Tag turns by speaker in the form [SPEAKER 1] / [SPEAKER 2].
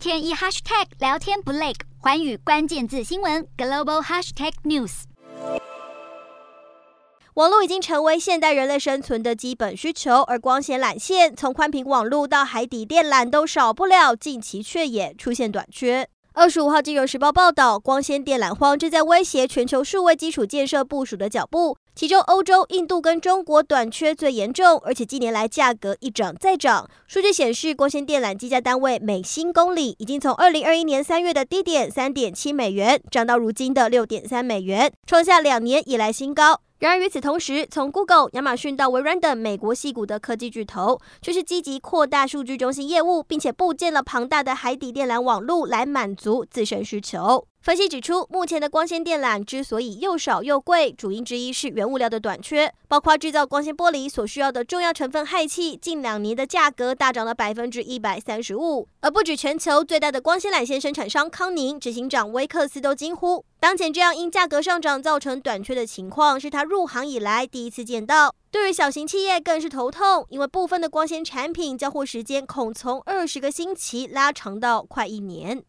[SPEAKER 1] 天一 hashtag 聊天不累，环宇关键字新闻 global hashtag news。
[SPEAKER 2] 网络已经成为现代人类生存的基本需求，而光纤缆线从宽频网络到海底电缆都少不了，近期却也出现短缺。二十五号，《金融时报》报道，光纤电缆荒正在威胁全球数位基础建设部署的脚步。其中，欧洲、印度跟中国短缺最严重，而且近年来价格一涨再涨。数据显示，光纤电缆计价单位每新公里已经从二零二一年三月的低点三点七美元，涨到如今的六点三美元，创下两年以来新高。然而与此同时，从 Google、亚马逊到微软等美国系股的科技巨头，却是积极扩大数据中心业务，并且布建了庞大的海底电缆网络来满足自身需求。分析指出，目前的光纤电缆之所以又少又贵，主因之一是原物料的短缺，包括制造光纤玻璃所需要的重要成分氦气，近两年的价格大涨了百分之一百三十五。而不止全球最大的光纤缆线生产商康宁执行长威克斯都惊呼，当前这样因价格上涨造成短缺的情况，是他入行以来第一次见到。对于小型企业更是头痛，因为部分的光纤产品交货时间恐从二十个星期拉长到快一年。